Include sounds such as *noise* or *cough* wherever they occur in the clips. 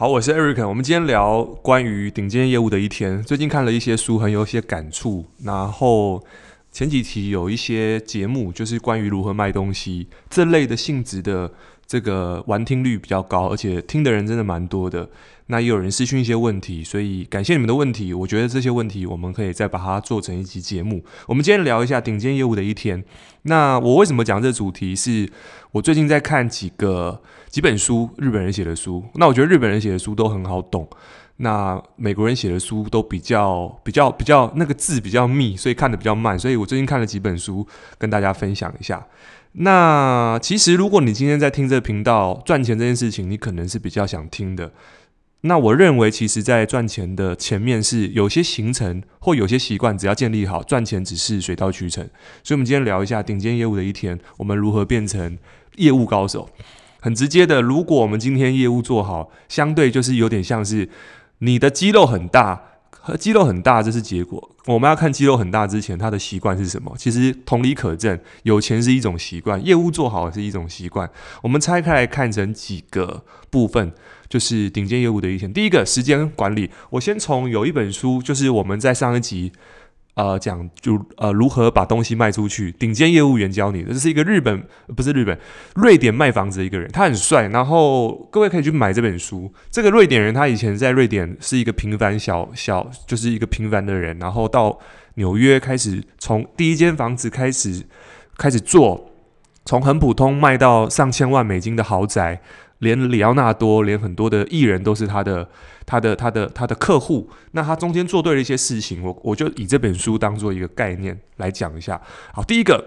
好，我是 Eric。我们今天聊关于顶尖业务的一天。最近看了一些书，很有一些感触。然后前几期有一些节目，就是关于如何卖东西这类的性质的，这个玩听率比较高，而且听的人真的蛮多的。那也有人私讯一些问题，所以感谢你们的问题。我觉得这些问题我们可以再把它做成一集节目。我们今天聊一下顶尖业务的一天。那我为什么讲这主题？是我最近在看几个几本书，日本人写的书。那我觉得日本人写的书都很好懂，那美国人写的书都比较比较比较那个字比较密，所以看得比较慢。所以我最近看了几本书，跟大家分享一下。那其实如果你今天在听这个频道赚钱这件事情，你可能是比较想听的。那我认为，其实，在赚钱的前面是有些行程或有些习惯，只要建立好，赚钱只是水到渠成。所以，我们今天聊一下顶尖业务的一天，我们如何变成业务高手。很直接的，如果我们今天业务做好，相对就是有点像是你的肌肉很大。肌肉很大，这是结果。我们要看肌肉很大之前，他的习惯是什么？其实同理可证，有钱是一种习惯，业务做好是一种习惯。我们拆开来看成几个部分，就是顶尖业务的一些。第一个，时间管理。我先从有一本书，就是我们在上一集。呃，讲就呃如何把东西卖出去，顶尖业务员教你的，这是一个日本不是日本，瑞典卖房子的一个人，他很帅。然后各位可以去买这本书。这个瑞典人他以前在瑞典是一个平凡小小，就是一个平凡的人，然后到纽约开始从第一间房子开始开始做，从很普通卖到上千万美金的豪宅。连里奥纳多，连很多的艺人都是他的、他的、他的、他的客户。那他中间做对了一些事情，我我就以这本书当做一个概念来讲一下。好，第一个，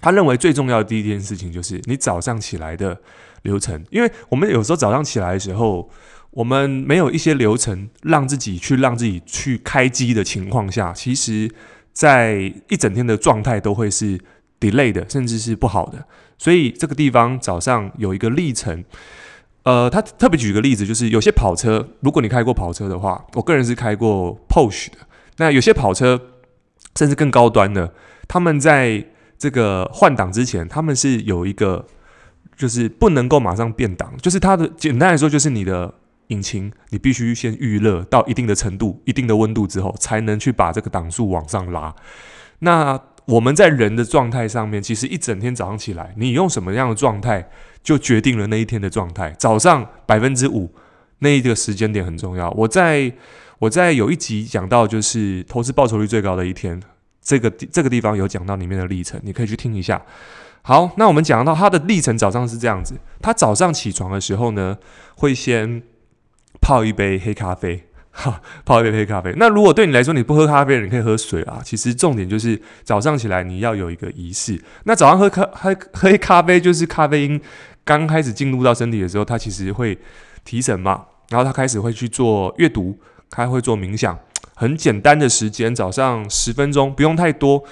他认为最重要的第一件事情就是你早上起来的流程，因为我们有时候早上起来的时候，我们没有一些流程让自己去让自己去开机的情况下，其实在一整天的状态都会是 delay 的，甚至是不好的。所以这个地方早上有一个历程，呃，他特别举个例子，就是有些跑车，如果你开过跑车的话，我个人是开过 Porsche 的。那有些跑车甚至更高端的，他们在这个换挡之前，他们是有一个，就是不能够马上变档，就是它的简单来说，就是你的引擎你必须先预热到一定的程度、一定的温度之后，才能去把这个档数往上拉。那我们在人的状态上面，其实一整天早上起来，你用什么样的状态，就决定了那一天的状态。早上百分之五那一个时间点很重要。我在我在有一集讲到，就是投资报酬率最高的一天，这个这个地方有讲到里面的历程，你可以去听一下。好，那我们讲到他的历程，早上是这样子：他早上起床的时候呢，会先泡一杯黑咖啡。哈，*laughs* 泡一杯黑咖啡。那如果对你来说，你不喝咖啡，你可以喝水啊。其实重点就是早上起来你要有一个仪式。那早上喝咖喝喝咖啡，就是咖啡因刚开始进入到身体的时候，它其实会提神嘛。然后他开始会去做阅读，他会做冥想，很简单的时间，早上十分钟，不用太多。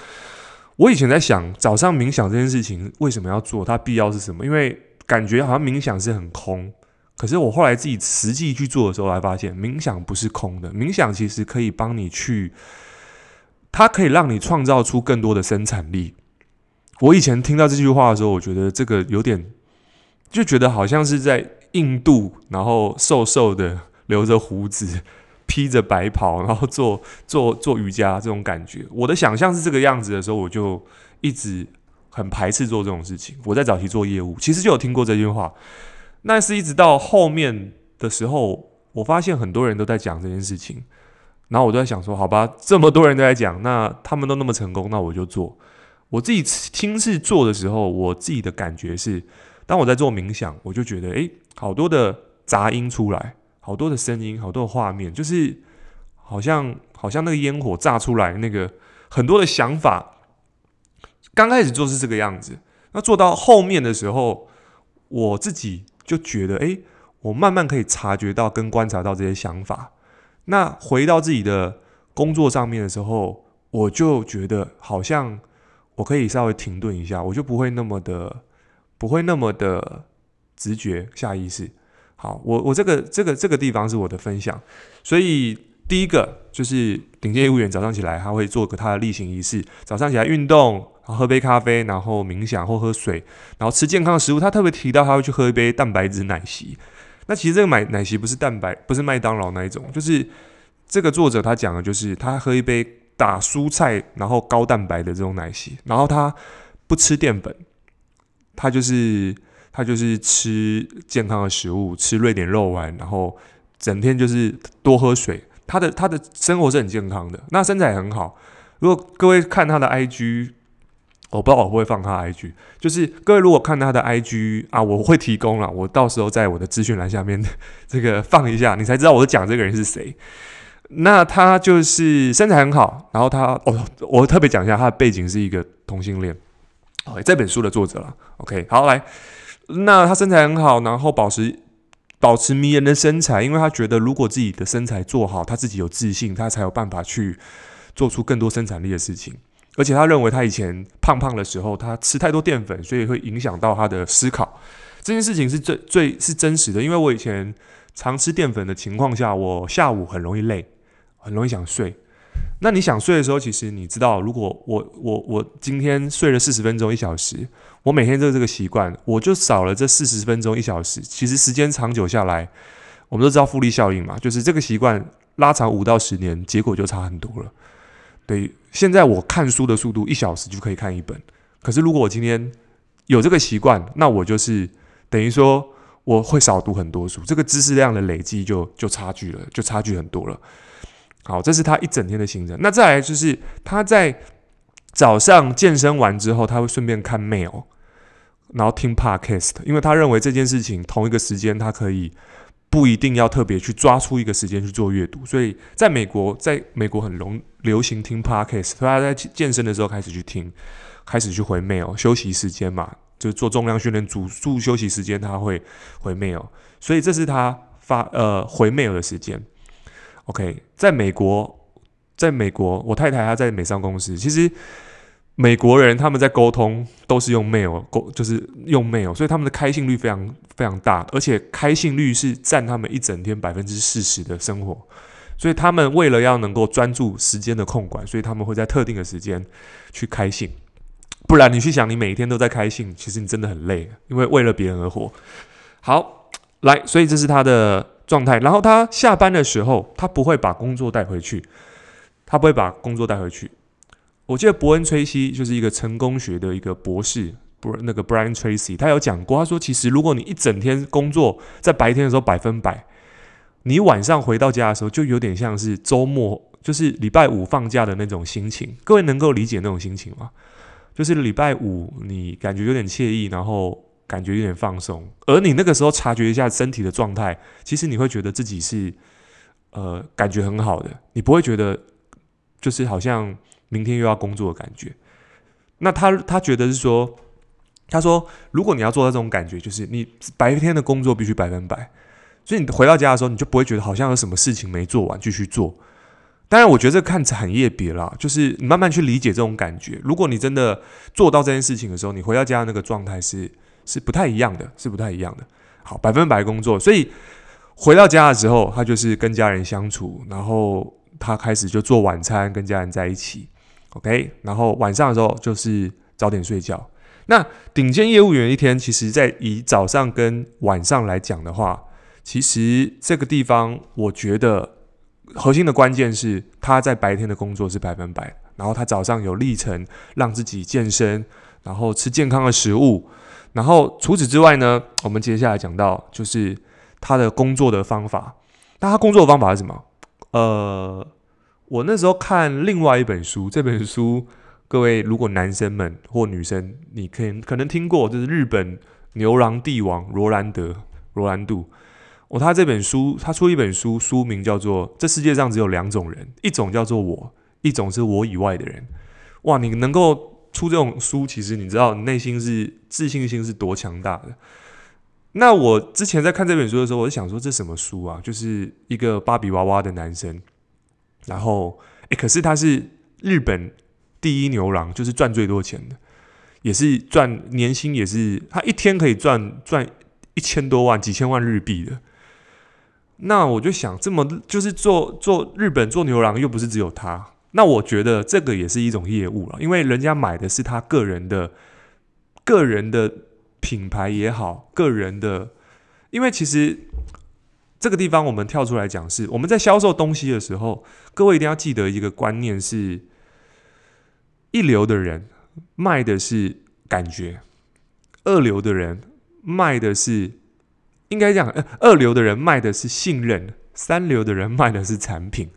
我以前在想，早上冥想这件事情为什么要做？它必要是什么？因为感觉好像冥想是很空。可是我后来自己实际去做的时候，才发现冥想不是空的，冥想其实可以帮你去，它可以让你创造出更多的生产力。我以前听到这句话的时候，我觉得这个有点，就觉得好像是在印度，然后瘦瘦的，留着胡子，披着白袍，然后做 *laughs* 做做瑜伽这种感觉。我的想象是这个样子的时候，我就一直很排斥做这种事情。我在早期做业务，其实就有听过这句话。那是一直到后面的时候，我发现很多人都在讲这件事情，然后我都在想说，好吧，这么多人都在讲，那他们都那么成功，那我就做。我自己亲自做的时候，我自己的感觉是，当我在做冥想，我就觉得，诶，好多的杂音出来，好多的声音，好多的画面，就是好像好像那个烟火炸出来，那个很多的想法。刚开始做是这个样子，那做到后面的时候，我自己。就觉得，诶，我慢慢可以察觉到跟观察到这些想法。那回到自己的工作上面的时候，我就觉得好像我可以稍微停顿一下，我就不会那么的，不会那么的直觉、下意识。好，我我这个这个这个地方是我的分享。所以第一个就是顶尖业务员早上起来，他会做个他的例行仪式，早上起来运动。喝杯咖啡，然后冥想或喝水，然后吃健康的食物。他特别提到他会去喝一杯蛋白质奶昔。那其实这个买奶昔不是蛋白，不是麦当劳那一种，就是这个作者他讲的就是他喝一杯打蔬菜然后高蛋白的这种奶昔，然后他不吃淀粉，他就是他就是吃健康的食物，吃瑞典肉丸，然后整天就是多喝水。他的他的生活是很健康的，那身材很好。如果各位看他的 IG，我不知道我会不会放他 IG，就是各位如果看他的 IG 啊，我会提供了，我到时候在我的资讯栏下面 *laughs* 这个放一下，你才知道我讲这个人是谁。那他就是身材很好，然后他哦，我特别讲一下他的背景是一个同性恋，OK，这本书的作者了，OK，好来，那他身材很好，然后保持。保持迷人的身材，因为他觉得如果自己的身材做好，他自己有自信，他才有办法去做出更多生产力的事情。而且他认为他以前胖胖的时候，他吃太多淀粉，所以会影响到他的思考。这件事情是最最是真实的，因为我以前常吃淀粉的情况下，我下午很容易累，很容易想睡。那你想睡的时候，其实你知道，如果我我我今天睡了四十分钟一小时，我每天都这个习惯，我就少了这四十分钟一小时。其实时间长久下来，我们都知道复利效应嘛，就是这个习惯拉长五到十年，结果就差很多了。对，现在我看书的速度一小时就可以看一本，可是如果我今天有这个习惯，那我就是等于说我会少读很多书，这个知识量的累积就就差距了，就差距很多了。好，这是他一整天的行程。那再来就是他在早上健身完之后，他会顺便看 mail，然后听 podcast，因为他认为这件事情同一个时间他可以不一定要特别去抓出一个时间去做阅读。所以在美国，在美国很流流行听 podcast，所以他在健身的时候开始去听，开始去回 mail。休息时间嘛，就是做重量训练主助休息时间，他会回 mail。所以这是他发呃回 mail 的时间。OK，在美国，在美国，我太太她在美商公司。其实美国人他们在沟通都是用 mail，沟就是用 mail，所以他们的开信率非常非常大，而且开信率是占他们一整天百分之四十的生活。所以他们为了要能够专注时间的控管，所以他们会在特定的时间去开信。不然你去想，你每一天都在开信，其实你真的很累，因为为了别人而活。好，来，所以这是他的。状态，然后他下班的时候，他不会把工作带回去，他不会把工作带回去。我记得伯恩·崔西就是一个成功学的一个博士，不，那个 Brian Tracy，他有讲过，他说其实如果你一整天工作在白天的时候百分百，你晚上回到家的时候就有点像是周末，就是礼拜五放假的那种心情。各位能够理解那种心情吗？就是礼拜五你感觉有点惬意，然后。感觉有点放松，而你那个时候察觉一下身体的状态，其实你会觉得自己是呃感觉很好的，你不会觉得就是好像明天又要工作的感觉。那他他觉得是说，他说如果你要做到这种感觉，就是你白天的工作必须百分百，所以你回到家的时候，你就不会觉得好像有什么事情没做完继续做。当然，我觉得这看产业别啦，就是你慢慢去理解这种感觉。如果你真的做到这件事情的时候，你回到家那个状态是。是不太一样的，是不太一样的。好，百分百工作，所以回到家的时候，他就是跟家人相处，然后他开始就做晚餐，跟家人在一起。OK，然后晚上的时候就是早点睡觉。那顶尖业务员一天，其实在以早上跟晚上来讲的话，其实这个地方我觉得核心的关键是他在白天的工作是百分百，然后他早上有历程让自己健身，然后吃健康的食物。然后除此之外呢，我们接下来讲到就是他的工作的方法。那他工作的方法是什么？呃，我那时候看另外一本书，这本书各位如果男生们或女生，你可以可能听过，就是日本牛郎帝王罗兰德罗兰度。哦，他这本书他出一本书，书名叫做《这世界上只有两种人，一种叫做我，一种是我以外的人》。哇，你能够。出这种书，其实你知道，你内心是自信心是多强大的。那我之前在看这本书的时候，我就想说，这什么书啊？就是一个芭比娃娃的男生，然后，诶，可是他是日本第一牛郎，就是赚最多钱的，也是赚年薪也是他一天可以赚赚一千多万、几千万日币的。那我就想，这么就是做做日本做牛郎，又不是只有他。那我觉得这个也是一种业务了，因为人家买的是他个人的、个人的品牌也好，个人的，因为其实这个地方我们跳出来讲是，我们在销售东西的时候，各位一定要记得一个观念是：一流的人卖的是感觉，二流的人卖的是应该讲，二流的人卖的是信任，三流的人卖的是产品。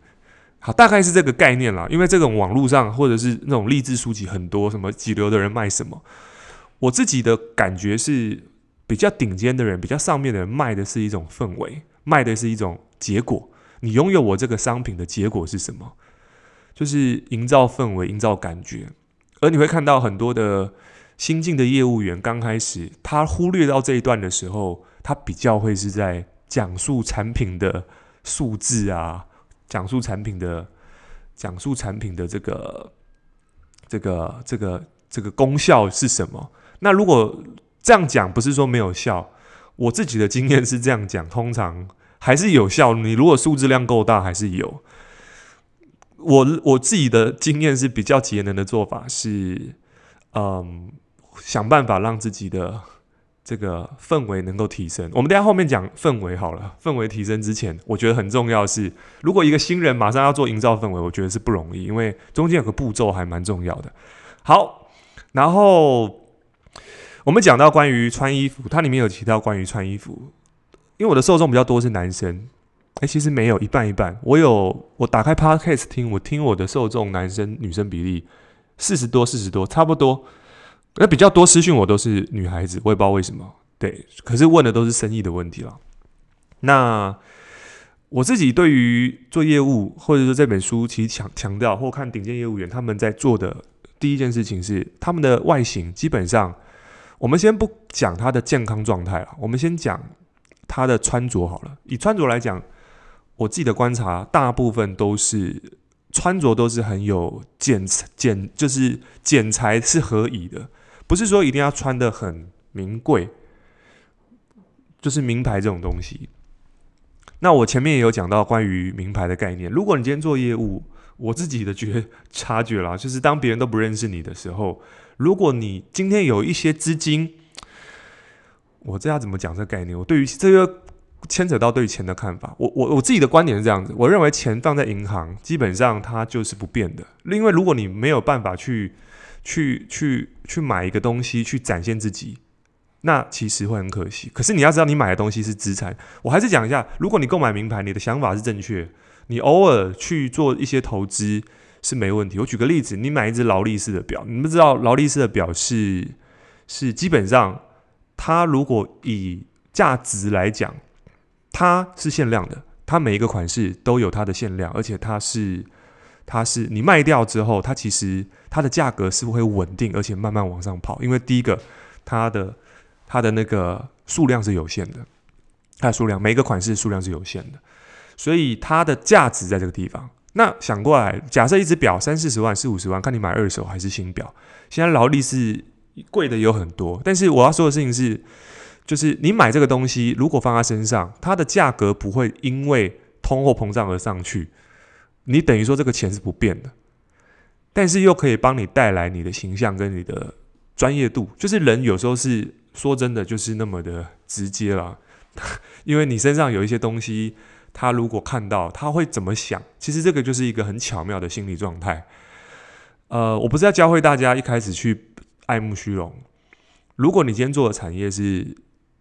好，大概是这个概念啦。因为这种网络上或者是那种励志书籍很多，什么几流的人卖什么，我自己的感觉是比较顶尖的人，比较上面的人卖的是一种氛围。卖的是一种结果，你拥有我这个商品的结果是什么？就是营造氛围、营造感觉。而你会看到很多的新进的业务员，刚开始他忽略到这一段的时候，他比较会是在讲述产品的数字啊，讲述产品的讲述产品的这个这个这个这个功效是什么？那如果这样讲，不是说没有效。我自己的经验是这样讲，通常还是有效。你如果数字量够大，还是有。我我自己的经验是比较节能的做法是，嗯，想办法让自己的这个氛围能够提升。我们等下后面讲氛围好了。氛围提升之前，我觉得很重要是，如果一个新人马上要做营造氛围，我觉得是不容易，因为中间有个步骤还蛮重要的。好，然后。我们讲到关于穿衣服，它里面有提到关于穿衣服，因为我的受众比较多是男生，诶，其实没有一半一半。我有我打开 Podcast 听，我听我的受众男生女生比例四十多四十多差不多，那比较多私讯我都是女孩子，我也不知道为什么。对，可是问的都是生意的问题了。那我自己对于做业务，或者说这本书其实强强调，或看顶尖业务员他们在做的第一件事情是他们的外形基本上。我们先不讲他的健康状态了，我们先讲他的穿着好了。以穿着来讲，我自己的观察，大部分都是穿着都是很有剪剪，就是剪裁是合宜的，不是说一定要穿的很名贵，就是名牌这种东西。那我前面也有讲到关于名牌的概念。如果你今天做业务，我自己的觉察觉啦，*laughs* 就是当别人都不认识你的时候。如果你今天有一些资金，我这要怎么讲这个概念？我对于这个牵扯到对钱的看法，我我我自己的观点是这样子：我认为钱放在银行，基本上它就是不变的。因为如果你没有办法去去去去买一个东西去展现自己，那其实会很可惜。可是你要知道，你买的东西是资产。我还是讲一下：如果你购买名牌，你的想法是正确，你偶尔去做一些投资。是没问题。我举个例子，你买一只劳力士的表，你们知道劳力士的表是是基本上，它如果以价值来讲，它是限量的，它每一个款式都有它的限量，而且它是它是你卖掉之后，它其实它的价格是会稳定，而且慢慢往上跑。因为第一个，它的它的那个数量是有限的，它的数量每一个款式数量是有限的，所以它的价值在这个地方。那想过来，假设一只表三四十万、四五十万，看你买二手还是新表。现在劳力士贵的有很多，但是我要说的事情是，就是你买这个东西，如果放在身上，它的价格不会因为通货膨胀而上去，你等于说这个钱是不变的，但是又可以帮你带来你的形象跟你的专业度。就是人有时候是说真的，就是那么的直接啦，*laughs* 因为你身上有一些东西。他如果看到，他会怎么想？其实这个就是一个很巧妙的心理状态。呃，我不是要教会大家一开始去爱慕虚荣。如果你今天做的产业是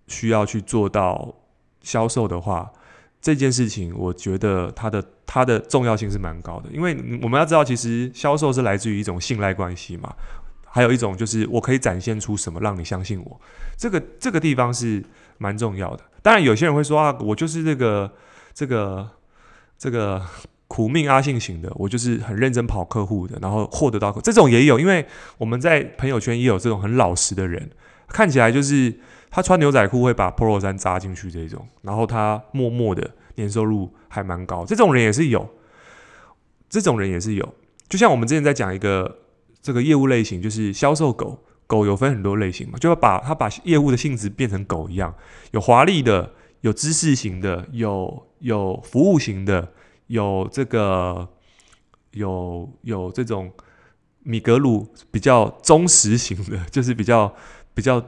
需要去做到销售的话，这件事情我觉得它的它的重要性是蛮高的。因为我们要知道，其实销售是来自于一种信赖关系嘛，还有一种就是我可以展现出什么让你相信我。这个这个地方是蛮重要的。当然，有些人会说啊，我就是这个。这个这个苦命阿信型的，我就是很认真跑客户的，然后获得到这种也有，因为我们在朋友圈也有这种很老实的人，看起来就是他穿牛仔裤会把 Polo 衫扎进去这种，然后他默默的年收入还蛮高，这种人也是有，这种人也是有，就像我们之前在讲一个这个业务类型，就是销售狗，狗有分很多类型嘛，就要把他把业务的性质变成狗一样，有华丽的。有知识型的，有有服务型的，有这个有有这种米格鲁比较忠实型的，*laughs* 就是比较比较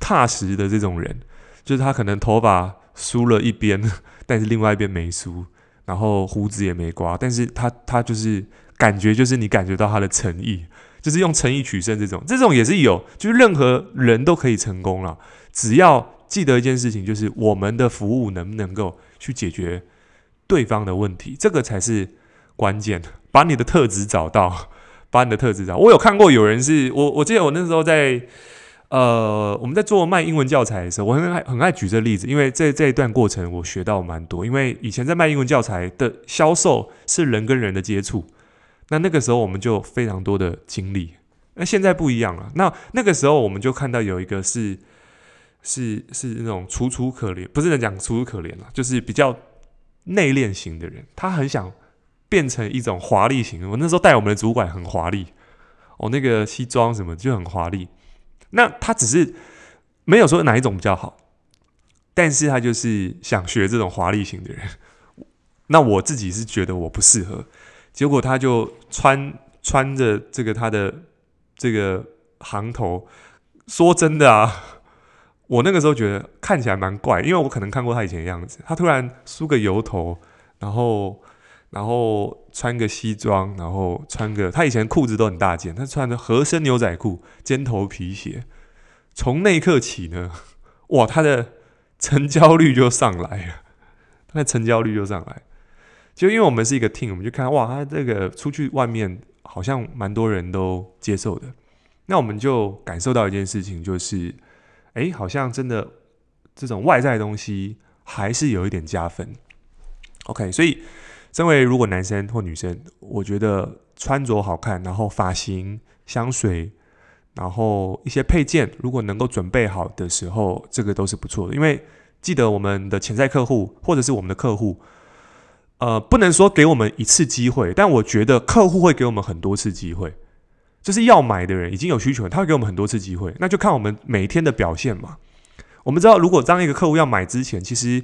踏实的这种人，就是他可能头发梳了一边，但是另外一边没梳，然后胡子也没刮，但是他他就是感觉就是你感觉到他的诚意，就是用诚意取胜这种，这种也是有，就是任何人都可以成功了，只要记得一件事情，就是我们的服务能不能够去解决对方的问题，这个才是关键。*laughs* 把你的特质找到，*laughs* 把你的特质找。我有看过有人是我，我记得我那时候在。呃，我们在做卖英文教材的时候，我很爱很爱举这例子，因为这这一段过程我学到蛮多。因为以前在卖英文教材的销售是人跟人的接触，那那个时候我们就非常多的经历。那现在不一样了，那那个时候我们就看到有一个是是是那种楚楚可怜，不是讲楚楚可怜了，就是比较内敛型的人，他很想变成一种华丽型。我那时候带我们的主管很华丽，哦，那个西装什么就很华丽。那他只是没有说哪一种比较好，但是他就是想学这种华丽型的人。那我自己是觉得我不适合，结果他就穿穿着这个他的这个行头，说真的啊，我那个时候觉得看起来蛮怪，因为我可能看过他以前的样子，他突然梳个油头，然后。然后穿个西装，然后穿个他以前裤子都很大件，他穿着合身牛仔裤、尖头皮鞋。从那一刻起呢，*laughs* 哇，他的成交率就上来了，他的成交率就上来。就因为我们是一个 team，我们就看哇，他这个出去外面好像蛮多人都接受的。那我们就感受到一件事情，就是哎，好像真的这种外在的东西还是有一点加分。OK，所以。身为如果男生或女生，我觉得穿着好看，然后发型、香水，然后一些配件，如果能够准备好的时候，这个都是不错的。因为记得我们的潜在客户或者是我们的客户，呃，不能说给我们一次机会，但我觉得客户会给我们很多次机会。就是要买的人已经有需求，他会给我们很多次机会，那就看我们每天的表现嘛。我们知道，如果当一个客户要买之前，其实。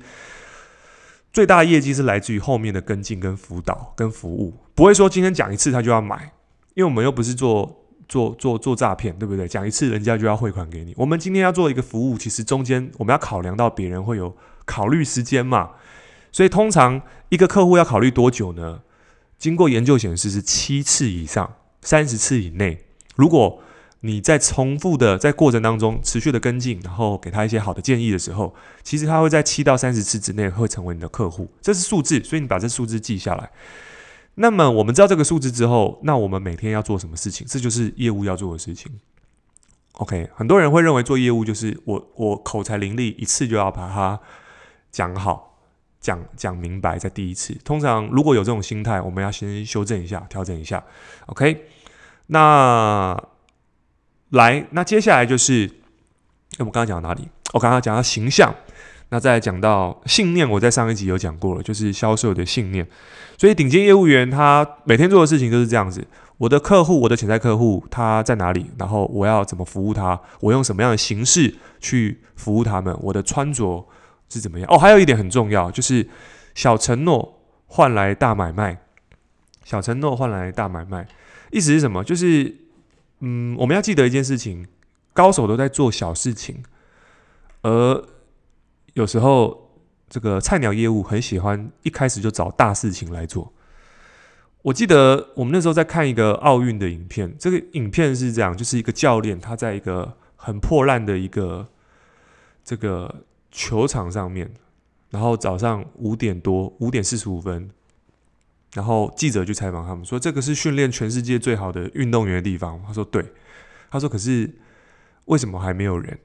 最大的业绩是来自于后面的跟进、跟辅导、跟服务，不会说今天讲一次他就要买，因为我们又不是做做做做诈骗，对不对？讲一次人家就要汇款给你。我们今天要做一个服务，其实中间我们要考量到别人会有考虑时间嘛，所以通常一个客户要考虑多久呢？经过研究显示是七次以上，三十次以内。如果你在重复的在过程当中持续的跟进，然后给他一些好的建议的时候，其实他会在七到三十次之内会成为你的客户，这是数字，所以你把这数字记下来。那么我们知道这个数字之后，那我们每天要做什么事情？这就是业务要做的事情。OK，很多人会认为做业务就是我我口才伶俐，一次就要把它讲好、讲讲明白，在第一次。通常如果有这种心态，我们要先修正一下、调整一下。OK，那。来，那接下来就是，我们刚刚讲到哪里？我刚刚讲到形象，那再讲到信念。我在上一集有讲过了，就是销售的信念。所以顶尖业务员他每天做的事情就是这样子：我的客户，我的潜在客户他在哪里？然后我要怎么服务他？我用什么样的形式去服务他们？我的穿着是怎么样？哦，还有一点很重要，就是小承诺换来大买卖。小承诺换来大买卖，意思是什么？就是。嗯，我们要记得一件事情，高手都在做小事情，而有时候这个菜鸟业务很喜欢一开始就找大事情来做。我记得我们那时候在看一个奥运的影片，这个影片是这样，就是一个教练他在一个很破烂的一个这个球场上面，然后早上五点多，五点四十五分。然后记者去采访他们，说这个是训练全世界最好的运动员的地方。他说对，他说可是为什么还没有人？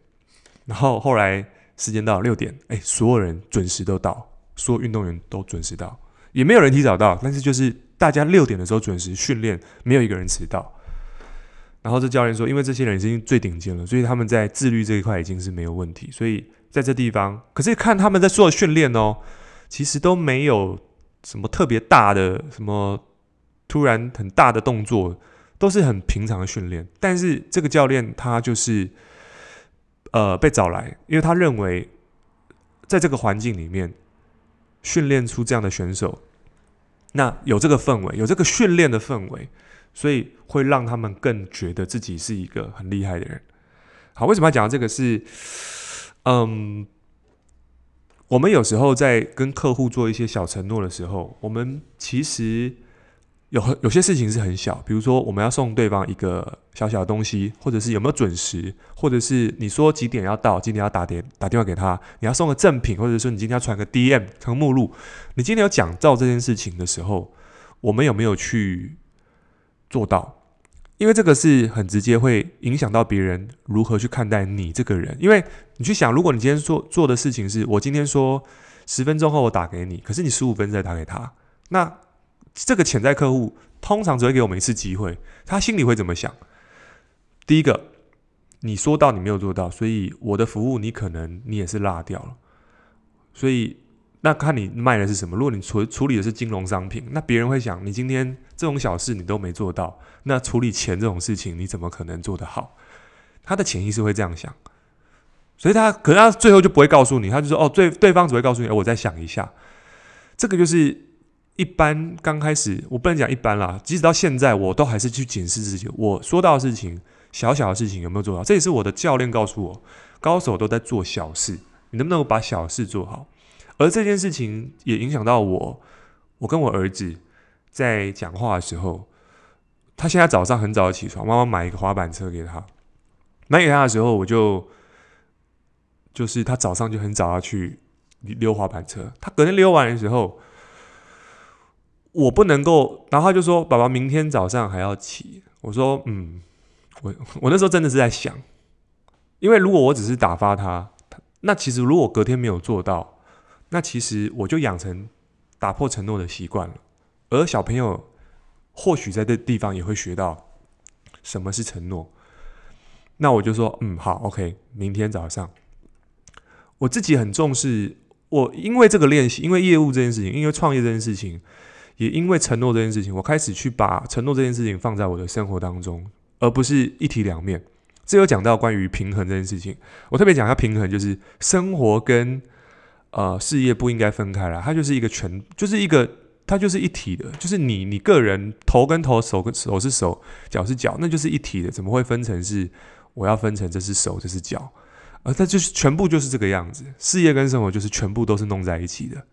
然后后来时间到六点，哎，所有人准时都到，所有运动员都准时到，也没有人提早到，但是就是大家六点的时候准时训练，没有一个人迟到。然后这教练说，因为这些人已经最顶尖了，所以他们在自律这一块已经是没有问题。所以在这地方，可是看他们在做训练哦，其实都没有。什么特别大的，什么突然很大的动作，都是很平常的训练。但是这个教练他就是，呃，被找来，因为他认为，在这个环境里面训练出这样的选手，那有这个氛围，有这个训练的氛围，所以会让他们更觉得自己是一个很厉害的人。好，为什么要讲到这个是？嗯。我们有时候在跟客户做一些小承诺的时候，我们其实有很有些事情是很小，比如说我们要送对方一个小小的东西，或者是有没有准时，或者是你说几点要到，今天要打电打电话给他，你要送个赠品，或者说你今天要传个 DM 传个目录，你今天有讲到这件事情的时候，我们有没有去做到？因为这个是很直接会影响到别人如何去看待你这个人。因为你去想，如果你今天做做的事情是我今天说十分钟后我打给你，可是你十五分再打给他，那这个潜在客户通常只会给我们一次机会，他心里会怎么想？第一个，你说到你没有做到，所以我的服务你可能你也是落掉了，所以。那看你卖的是什么？如果你处处理的是金融商品，那别人会想，你今天这种小事你都没做到，那处理钱这种事情你怎么可能做得好？他的潜意识会这样想，所以他可能他最后就不会告诉你，他就说哦，对，对方只会告诉你，哦，我再想一下。这个就是一般刚开始，我不能讲一般啦，即使到现在，我都还是去检视自己，我说到的事情，小小的事情有没有做到？这也是我的教练告诉我，高手都在做小事，你能不能把小事做好？而这件事情也影响到我，我跟我儿子在讲话的时候，他现在早上很早起床，妈妈买一个滑板车给他，买给他的时候，我就就是他早上就很早要去溜滑板车，他隔天溜完的时候，我不能够，然后他就说：“爸爸，明天早上还要骑。”我说：“嗯，我我那时候真的是在想，因为如果我只是打发他，那其实如果隔天没有做到。”那其实我就养成打破承诺的习惯了，而小朋友或许在这地方也会学到什么是承诺。那我就说，嗯，好，OK，明天早上我自己很重视，我因为这个练习，因为业务这件事情，因为创业这件事情，也因为承诺这件事情，我开始去把承诺这件事情放在我的生活当中，而不是一体两面。这有讲到关于平衡这件事情，我特别讲一下平衡，就是生活跟。呃，事业不应该分开来，它就是一个全，就是一个，它就是一体的，就是你你个人头跟头，手跟手是手，脚是脚，那就是一体的，怎么会分成是我要分成这是手，这是脚？而它就是全部就是这个样子，事业跟生活就是全部都是弄在一起的。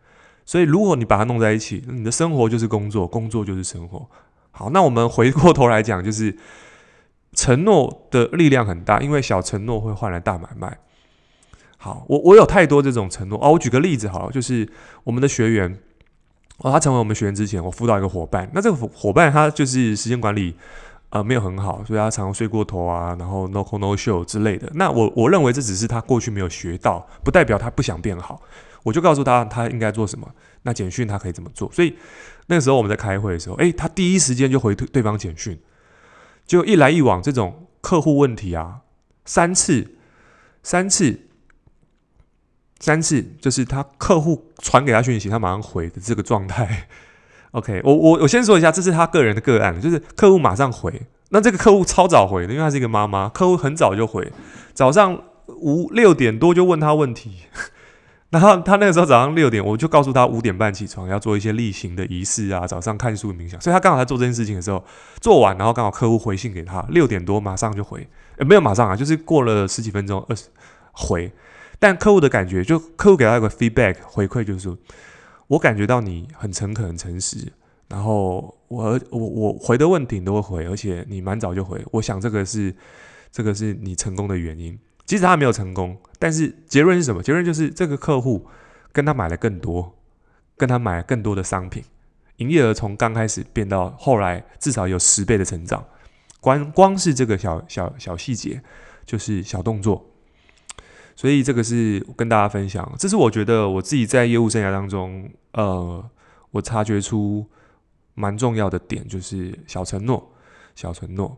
所以如果你把它弄在一起，你的生活就是工作，工作就是生活。好，那我们回过头来讲，就是承诺的力量很大，因为小承诺会换来大买卖。好，我我有太多这种承诺哦。我举个例子好了，就是我们的学员哦，他成为我们学员之前，我辅导一个伙伴。那这个伙伴他就是时间管理呃没有很好，所以他常常睡过头啊，然后 no call no show 之类的。那我我认为这只是他过去没有学到，不代表他不想变好。我就告诉他他应该做什么，那简讯他可以怎么做。所以那个时候我们在开会的时候，诶，他第一时间就回对对方简讯，就一来一往这种客户问题啊，三次三次。三次就是他客户传给他讯息，他马上回的这个状态。*laughs* OK，我我我先说一下，这是他个人的个案，就是客户马上回。那这个客户超早回的，因为他是一个妈妈，客户很早就回，早上五六点多就问他问题。*laughs* 然后他那个时候早上六点，我就告诉他五点半起床，要做一些例行的仪式啊，早上看书冥想。所以他刚好在做这件事情的时候做完，然后刚好客户回信给他，六点多马上就回，呃，没有马上啊，就是过了十几分钟二十回。但客户的感觉，就客户给他一个 feedback 回馈，就是说我感觉到你很诚恳、很诚实，然后我我我回的问题你都会回，而且你蛮早就回。我想这个是这个是你成功的原因。即使他没有成功，但是结论是什么？结论就是这个客户跟他买了更多，跟他买了更多的商品，营业额从刚开始变到后来至少有十倍的成长。光光是这个小小小细节，就是小动作。所以这个是跟大家分享，这是我觉得我自己在业务生涯当中，呃，我察觉出蛮重要的点，就是小承诺，小承诺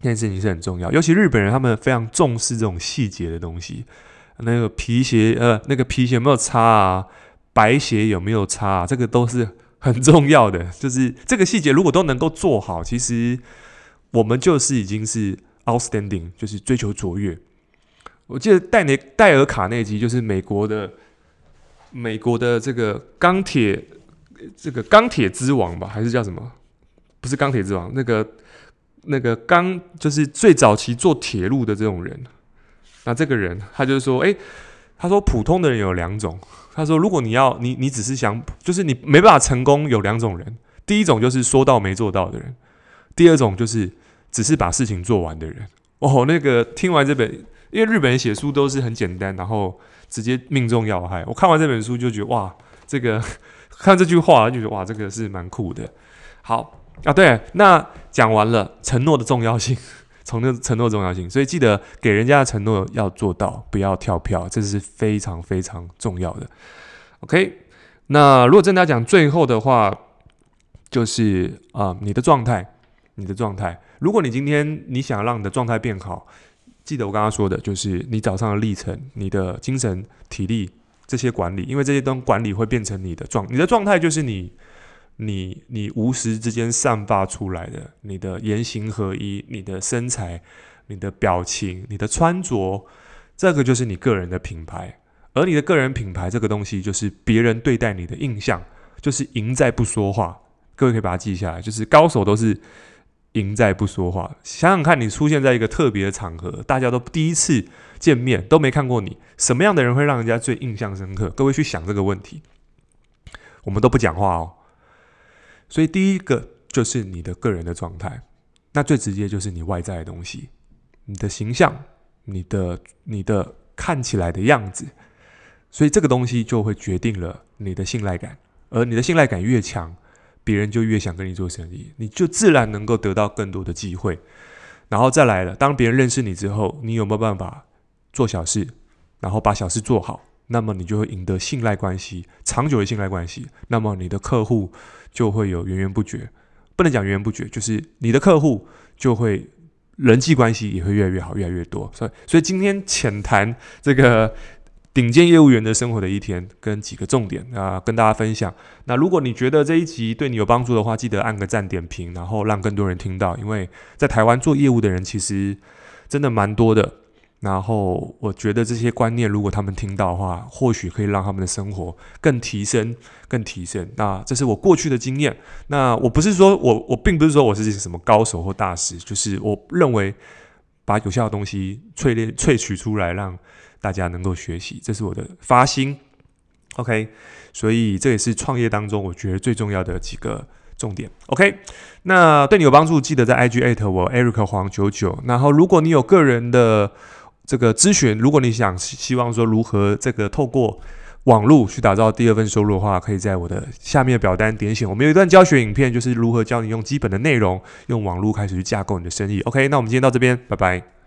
这件事情是很重要。尤其日本人他们非常重视这种细节的东西，那个皮鞋，呃，那个皮鞋有没有擦啊？白鞋有没有擦啊？这个都是很重要的。就是这个细节如果都能够做好，其实我们就是已经是 outstanding，就是追求卓越。我记得戴尼戴尔卡内基就是美国的美国的这个钢铁这个钢铁之王吧，还是叫什么？不是钢铁之王，那个那个钢就是最早期做铁路的这种人。那这个人他就是说，哎，他说普通的人有两种。他说如果你要你你只是想，就是你没办法成功，有两种人。第一种就是说到没做到的人，第二种就是只是把事情做完的人。哦，那个听完这本，因为日本人写书都是很简单，然后直接命中要害。我看完这本书就觉得哇，这个 *laughs* 看这句话就觉得哇，这个是蛮酷的。好啊，对，那讲完了承诺的重要性，承诺承诺的重要性，所以记得给人家的承诺要做到，不要跳票，这是非常非常重要的。OK，那如果真的要讲最后的话，就是啊、你的状态，你的状态。如果你今天你想让你的状态变好，记得我刚刚说的，就是你早上的历程、你的精神、体力这些管理，因为这些东管理会变成你的状，你的状态就是你、你、你无时之间散发出来的，你的言行合一、你的身材、你的表情、你的穿着，这个就是你个人的品牌。而你的个人品牌这个东西，就是别人对待你的印象，就是赢在不说话。各位可以把它记下来，就是高手都是。赢在不说话。想想看，你出现在一个特别的场合，大家都第一次见面，都没看过你，什么样的人会让人家最印象深刻？各位去想这个问题。我们都不讲话哦。所以第一个就是你的个人的状态，那最直接就是你外在的东西，你的形象，你的你的看起来的样子。所以这个东西就会决定了你的信赖感，而你的信赖感越强。别人就越想跟你做生意，你就自然能够得到更多的机会。然后再来了，当别人认识你之后，你有没有办法做小事，然后把小事做好？那么你就会赢得信赖关系，长久的信赖关系。那么你的客户就会有源源不绝，不能讲源源不绝，就是你的客户就会人际关系也会越来越好，越来越多。所以，所以今天浅谈这个。顶尖业务员的生活的一天，跟几个重点啊、跟大家分享。那如果你觉得这一集对你有帮助的话，记得按个赞点评，然后让更多人听到。因为在台湾做业务的人其实真的蛮多的。然后我觉得这些观念，如果他们听到的话，或许可以让他们的生活更提升、更提升。那这是我过去的经验。那我不是说我我并不是说我是什么高手或大师，就是我认为把有效的东西淬炼、萃取出来，让。大家能够学习，这是我的发心。OK，所以这也是创业当中我觉得最重要的几个重点。OK，那对你有帮助，记得在 IG 艾特我 Eric 黄九九。然后，如果你有个人的这个咨询，如果你想希望说如何这个透过网络去打造第二份收入的话，可以在我的下面的表单点选。我们有一段教学影片，就是如何教你用基本的内容，用网络开始去架构你的生意。OK，那我们今天到这边，拜拜。